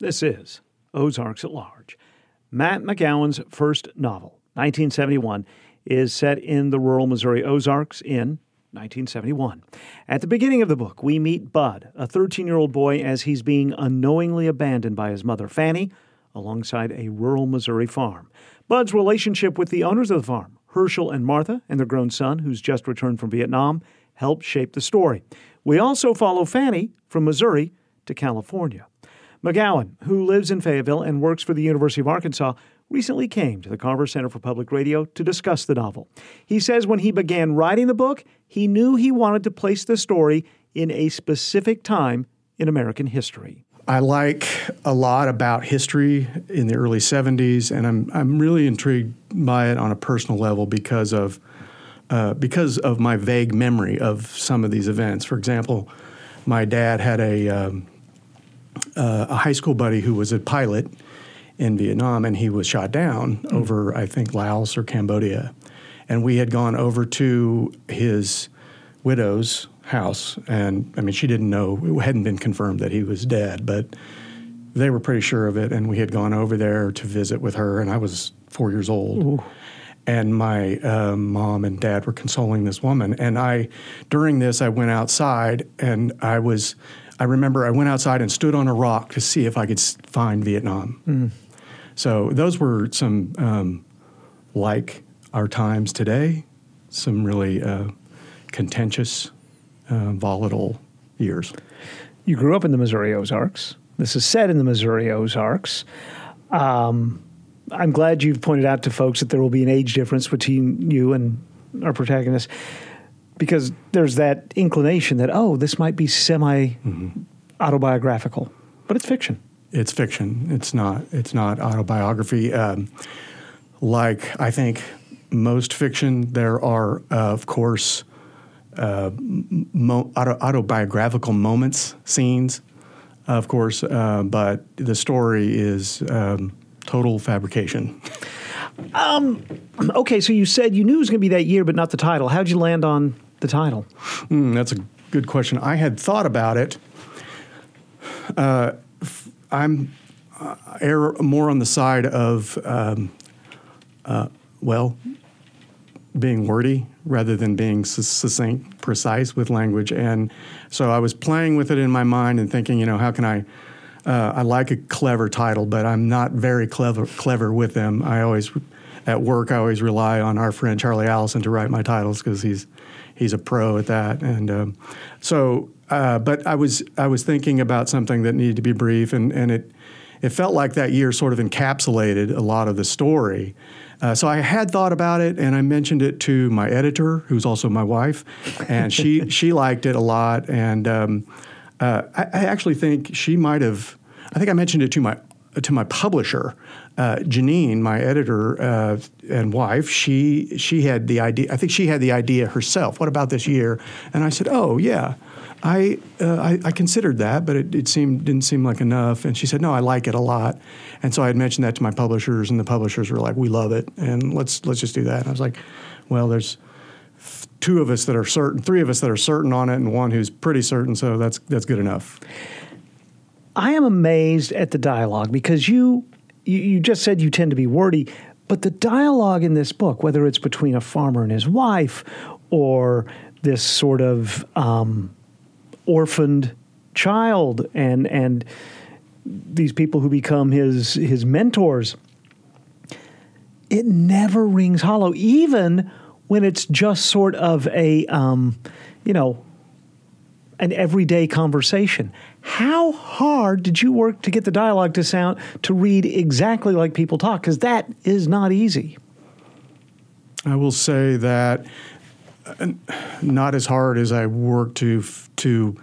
This is Ozarks at Large. Matt McGowan's first novel, 1971, is set in the rural Missouri Ozarks in 1971. At the beginning of the book, we meet Bud, a 13 year old boy, as he's being unknowingly abandoned by his mother, Fanny, alongside a rural Missouri farm. Bud's relationship with the owners of the farm, Herschel and Martha, and their grown son, who's just returned from Vietnam, help shape the story. We also follow Fanny from Missouri to California. McGowan, who lives in Fayetteville and works for the University of Arkansas, recently came to the Carver Center for Public Radio to discuss the novel. He says when he began writing the book, he knew he wanted to place the story in a specific time in American history. I like a lot about history in the early 70s, and I'm, I'm really intrigued by it on a personal level because of, uh, because of my vague memory of some of these events. For example, my dad had a, um, uh, a high school buddy who was a pilot in Vietnam, and he was shot down mm. over, I think, Laos or Cambodia. And we had gone over to his widow's house, and I mean, she didn't know, it hadn't been confirmed that he was dead, but they were pretty sure of it. And we had gone over there to visit with her, and I was four years old. Ooh. And my uh, mom and dad were consoling this woman. And I, during this, I went outside and I was, I remember I went outside and stood on a rock to see if I could find Vietnam. Mm. So those were some um, like our times today, some really uh, contentious, uh, volatile years. You grew up in the Missouri Ozarks. This is set in the Missouri Ozarks. Um, I'm glad you've pointed out to folks that there will be an age difference between you and our protagonist because there's that inclination that, oh, this might be semi autobiographical, but it's fiction it's fiction. It's not. It's not autobiography. Um, like I think most fiction, there are, uh, of course, uh, mo- auto- autobiographical moments, scenes, of course, uh, but the story is um, total fabrication. Um, okay, so you said you knew it was going to be that year, but not the title. How'd you land on the title? Mm, that's a good question. I had thought about it. Uh, I'm uh, err more on the side of um, uh, well being wordy rather than being succinct, precise with language. And so I was playing with it in my mind and thinking, you know, how can I? Uh, I like a clever title, but I'm not very clever clever with them. I always at work I always rely on our friend Charlie Allison to write my titles because he's he's a pro at that. And um, so, uh, but I was I was thinking about something that needed to be brief, and and it it felt like that year sort of encapsulated a lot of the story. Uh, so I had thought about it, and I mentioned it to my editor, who's also my wife, and she she liked it a lot. And um, uh, I, I, actually think she might have. I think I mentioned it to my to my publisher, uh, Janine, my editor uh, and wife. She she had the idea. I think she had the idea herself. What about this year? And I said, Oh yeah. I, uh, I, I considered that, but it, it seemed didn't seem like enough. And she said, "No, I like it a lot." And so I had mentioned that to my publishers, and the publishers were like, "We love it, and let's let's just do that." And I was like, "Well, there's two of us that are certain, three of us that are certain on it, and one who's pretty certain. So that's that's good enough." I am amazed at the dialogue because you you, you just said you tend to be wordy, but the dialogue in this book, whether it's between a farmer and his wife, or this sort of um, orphaned child and and these people who become his his mentors it never rings hollow even when it's just sort of a um, you know an everyday conversation how hard did you work to get the dialogue to sound to read exactly like people talk because that is not easy i will say that not as hard as I worked to to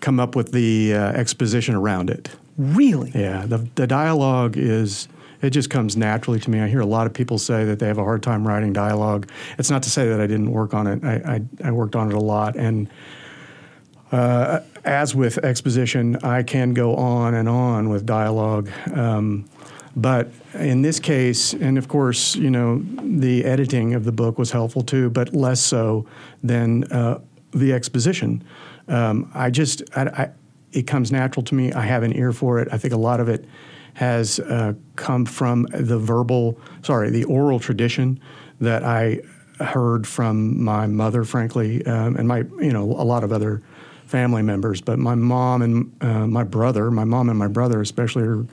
come up with the uh, exposition around it. Really? Yeah. The the dialogue is it just comes naturally to me. I hear a lot of people say that they have a hard time writing dialogue. It's not to say that I didn't work on it. I I, I worked on it a lot and. Uh, as with exposition, I can go on and on with dialogue. Um, but in this case, and of course, you know, the editing of the book was helpful too, but less so than uh, the exposition. Um, I just, I, I, it comes natural to me. I have an ear for it. I think a lot of it has uh, come from the verbal, sorry, the oral tradition that I heard from my mother, frankly, um, and my, you know, a lot of other family members. But my mom and uh, my brother, my mom and my brother especially, are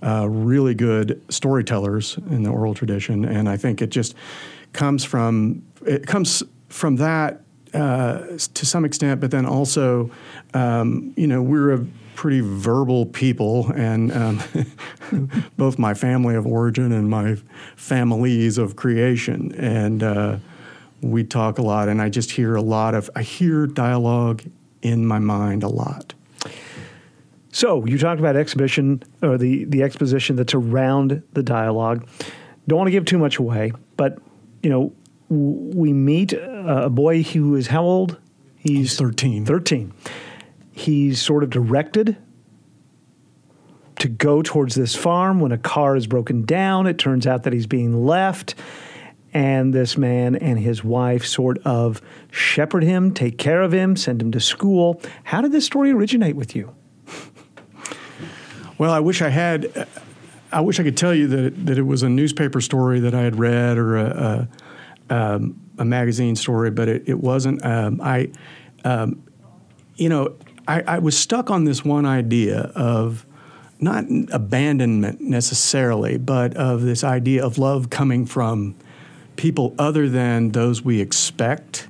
uh, really good storytellers in the oral tradition, and I think it just comes from it comes from that uh, to some extent, but then also, um, you know, we're a pretty verbal people, and um, both my family of origin and my families of creation, and uh, we talk a lot, and I just hear a lot of I hear dialogue in my mind a lot. So you talked about exhibition or the the exposition that's around the dialogue. Don't want to give too much away, but you know we meet a boy who is how old? He's 13. 13. He's sort of directed to go towards this farm when a car is broken down. It turns out that he's being left. And this man and his wife sort of shepherd him, take care of him, send him to school. How did this story originate with you? Well, I wish I had. I wish I could tell you that that it was a newspaper story that I had read or a, a, um, a magazine story, but it, it wasn't. Um, I, um, you know, I, I, was stuck on this one idea of not abandonment necessarily, but of this idea of love coming from people other than those we expect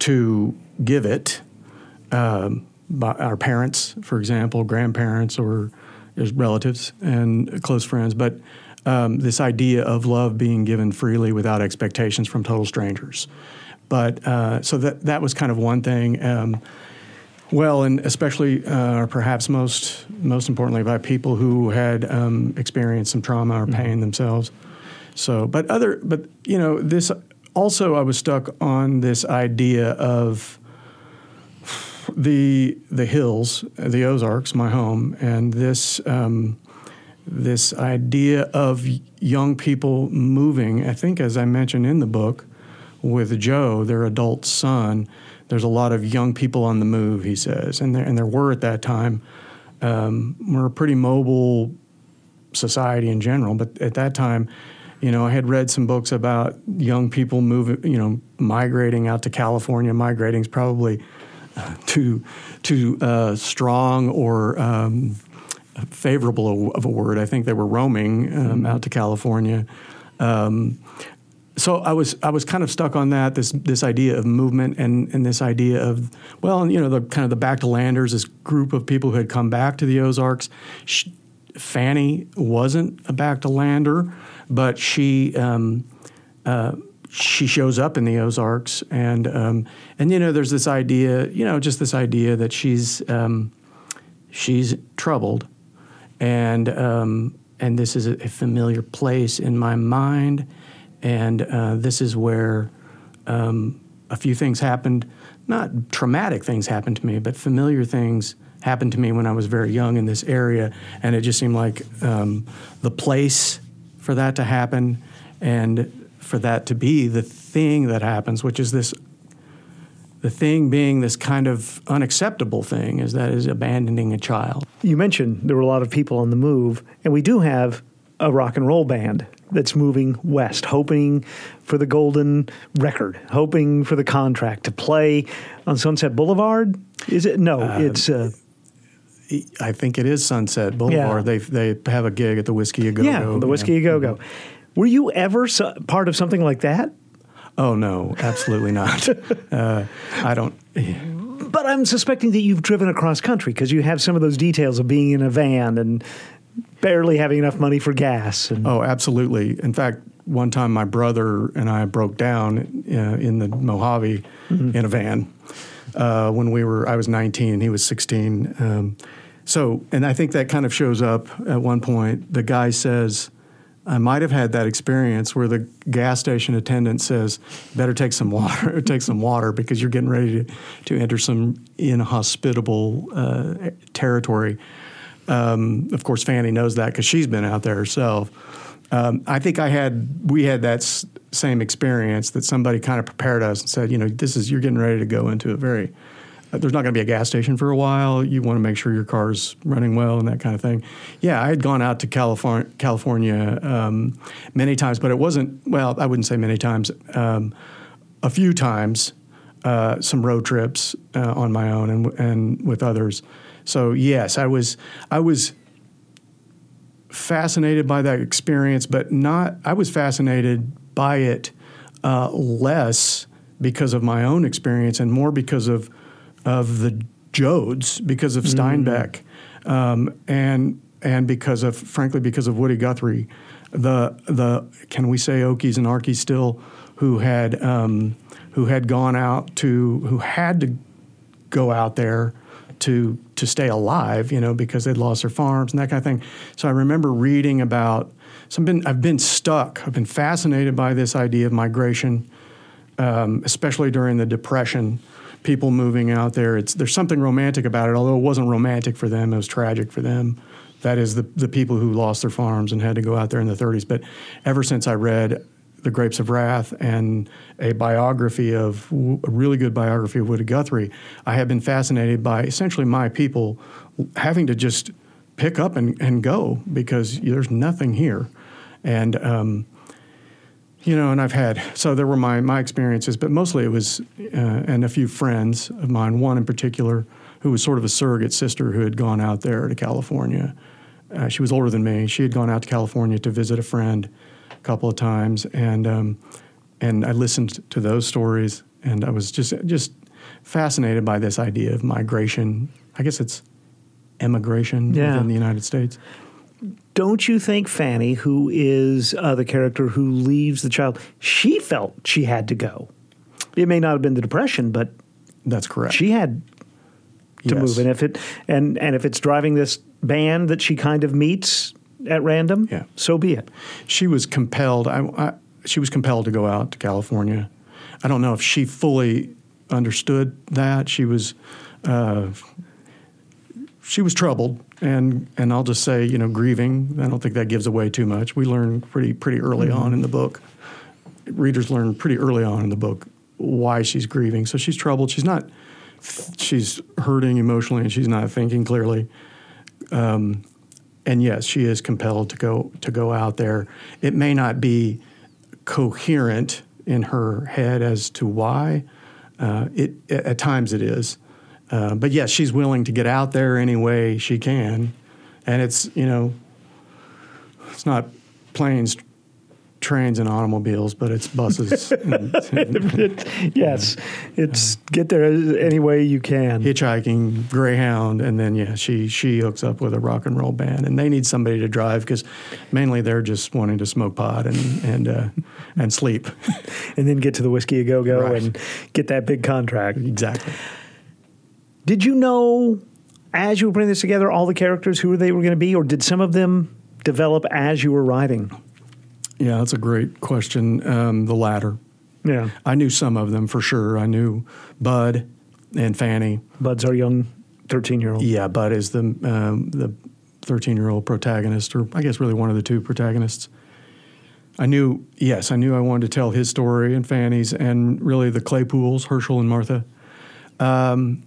to give it. Um, by our parents, for example, grandparents, or relatives and close friends, but um, this idea of love being given freely without expectations from total strangers. But uh, so that that was kind of one thing. Um, well, and especially, uh, or perhaps most most importantly, by people who had um, experienced some trauma or pain mm-hmm. themselves. So, but other, but you know, this also I was stuck on this idea of the the hills, the Ozarks, my home, and this um, this idea of young people moving. I think, as I mentioned in the book, with Joe, their adult son, there's a lot of young people on the move. He says, and there and there were at that time. Um, we're a pretty mobile society in general, but at that time, you know, I had read some books about young people moving, you know, migrating out to California. Migrating is probably too too uh, strong or um, favorable of a word. I think they were roaming um, mm-hmm. out to California. Um, so I was I was kind of stuck on that this this idea of movement and and this idea of well you know the kind of the back to landers this group of people who had come back to the Ozarks. She, Fanny wasn't a back to lander, but she. Um, uh, she shows up in the Ozarks, and um, and you know, there's this idea, you know, just this idea that she's um, she's troubled, and um, and this is a, familiar place in my mind, and uh, this is where um, a few things happened, not traumatic things happened to me, but familiar things happened to me when I was very young in this area, and it just seemed like um, the place for that to happen, and for that to be the thing that happens, which is this the thing being this kind of unacceptable thing is that is abandoning a child. You mentioned there were a lot of people on the move, and we do have a rock and roll band that's moving west, hoping for the golden record, hoping for the contract to play on Sunset Boulevard. Is it? No, uh, it's. Uh, I think it is Sunset Boulevard. Yeah. They they have a gig at the Whisky A Go Go. Yeah, the Whisky A Go Go. Were you ever so, part of something like that? Oh no, absolutely not. uh, I don't. But I'm suspecting that you've driven across country because you have some of those details of being in a van and barely having enough money for gas. And... Oh, absolutely. In fact, one time my brother and I broke down uh, in the Mojave mm-hmm. in a van uh, when we were. I was 19 he was 16. Um, so, and I think that kind of shows up at one point. The guy says I might have had that experience where the gas station attendant says, "Better take some water. take some water because you're getting ready to, to enter some inhospitable uh, territory." Um, of course, Fanny knows that because she's been out there herself. Um, I think I had we had that s- same experience that somebody kind of prepared us and said, "You know, this is you're getting ready to go into a very there's not going to be a gas station for a while. You want to make sure your car's running well and that kind of thing. Yeah, I had gone out to California, California um, many times, but it wasn't. Well, I wouldn't say many times. Um, a few times, uh, some road trips uh, on my own and and with others. So yes, I was I was fascinated by that experience, but not. I was fascinated by it uh, less because of my own experience and more because of of the Joads, because of Steinbeck, mm. um, and and because of frankly because of Woody Guthrie, the the can we say Okies and Arkies still who had um, who had gone out to who had to go out there to to stay alive, you know, because they'd lost their farms and that kind of thing. So I remember reading about. So I've been I've been stuck. I've been fascinated by this idea of migration, um, especially during the Depression. People moving out there. It's there's something romantic about it, although it wasn't romantic for them. It was tragic for them. That is the the people who lost their farms and had to go out there in the 30s. But ever since I read the Grapes of Wrath and a biography of a really good biography of Woody Guthrie, I have been fascinated by essentially my people having to just pick up and, and go because there's nothing here. And, um, you know, and I've had, so there were my, my experiences, but mostly it was, uh, and a few friends of mine, one in particular who was sort of a surrogate sister who had gone out there to California. Uh, she was older than me. She had gone out to California to visit a friend a couple of times, and um, and I listened to those stories, and I was just just fascinated by this idea of migration. I guess it's emigration yeah. within the United States. Don't you think Fanny, who is uh, the character who leaves the child, she felt she had to go? It may not have been the depression, but that's correct. She had to yes. move, and if it and and if it's driving this band that she kind of meets at random, yeah. so be it. She was compelled. I, I, she was compelled to go out to California. I don't know if she fully understood that. She was uh, she was troubled, and and I'll just say, you know, grieving. I don't think that gives away too much. We learn pretty pretty early mm-hmm. on in the book. Readers learn pretty early on in the book why she's grieving. So she's troubled. She's not. She's hurting emotionally, and she's not thinking clearly. Um, and yes, she is compelled to go to go out there. It may not be coherent in her head as to why. Uh, it at times it is, uh, but yes, she's willing to get out there any way she can, and it's you know, it's not planes, trains and automobiles, but it's buses. and, and, yes, it's get there any way you can. Hitchhiking, Greyhound, and then yeah, she she hooks up with a rock and roll band, and they need somebody to drive because mainly they're just wanting to smoke pot and and uh, and sleep, and then get to the whisky a go go and get that big contract. Exactly. Did you know as you were putting this together all the characters who they were going to be, or did some of them develop as you were writing? Yeah, that's a great question. Um, the latter. Yeah. I knew some of them for sure. I knew Bud and Fanny. Bud's our young 13 year old. Yeah, Bud is the, um, the 13 year old protagonist, or I guess really one of the two protagonists. I knew, yes, I knew I wanted to tell his story and Fanny's and really the Claypools, Herschel and Martha. Um,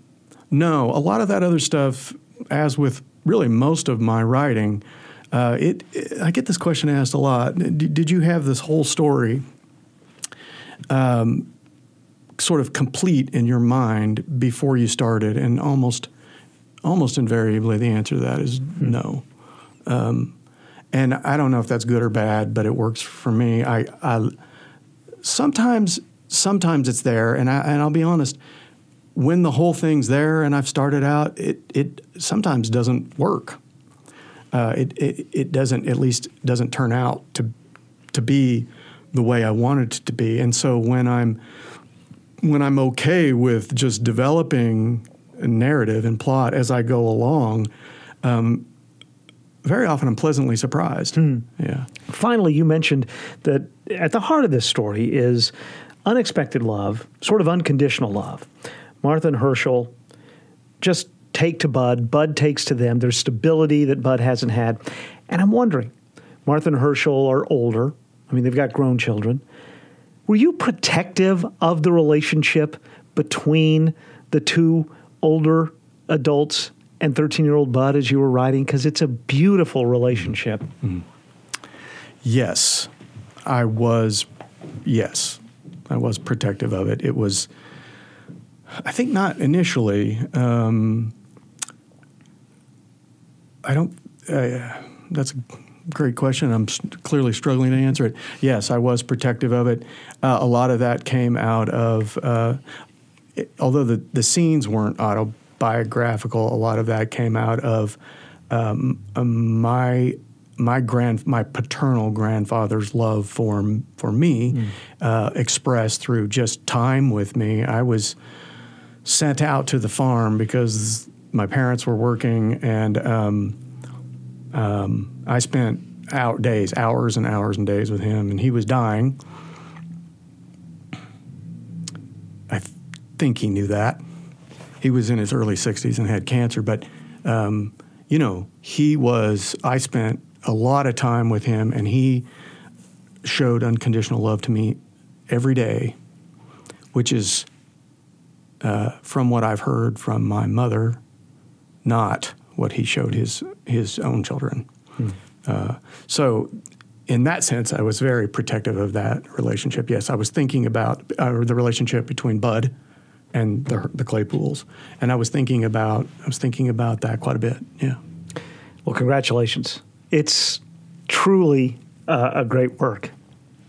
no, a lot of that other stuff, as with really most of my writing, uh, it, it, I get this question asked a lot. D- did you have this whole story um, sort of complete in your mind before you started? And almost, almost invariably, the answer to that is mm-hmm. no. Um, and I don't know if that's good or bad, but it works for me. I, I sometimes, sometimes it's there, and I, and I'll be honest. When the whole thing's there, and I've started out, it it sometimes doesn't work uh, it, it, it doesn't at least doesn't turn out to to be the way I wanted it to be. And so when I'm when I'm okay with just developing a narrative and plot as I go along, um, very often I'm pleasantly surprised. Hmm. Yeah. Finally, you mentioned that at the heart of this story is unexpected love, sort of unconditional love. Martha and Herschel just take to Bud, Bud takes to them. There's stability that Bud hasn't had. And I'm wondering, Martha and Herschel are older. I mean, they've got grown children. Were you protective of the relationship between the two older adults and 13 year old Bud as you were writing? Because it's a beautiful relationship. Mm-hmm. Yes, I was, yes, I was protective of it. It was, I think not initially. Um, I don't, uh, that's a great question. I'm clearly struggling to answer it. Yes, I was protective of it. Uh, a lot of that came out of, uh, it, although the, the scenes weren't autobiographical, a lot of that came out of um, my my grand my paternal grandfather's love for for me mm. uh, expressed through just time with me. I was sent out to the farm because my parents were working, and um, um, I spent out days, hours and hours and days with him, and he was dying. I think he knew that. He was in his early 60s and had cancer, but um, you know, he was. I spent a lot of time with him, and he showed unconditional love to me every day, which is, uh, from what I've heard from my mother, not what he showed his his own children. Hmm. Uh, so, in that sense, I was very protective of that relationship. Yes, I was thinking about uh, the relationship between Bud and the, the Claypools, and I was thinking about I was thinking about that quite a bit. Yeah. Well, congratulations it's truly uh, a great work.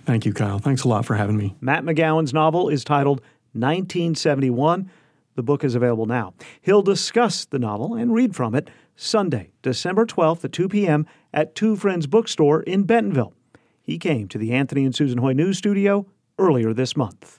Thank you, Kyle. Thanks a lot for having me. Matt McGowan's novel is titled 1971. The book is available now. He'll discuss the novel and read from it Sunday, December 12th at 2 p.m. at Two Friends Bookstore in Bentonville. He came to the Anthony and Susan Hoy News Studio earlier this month.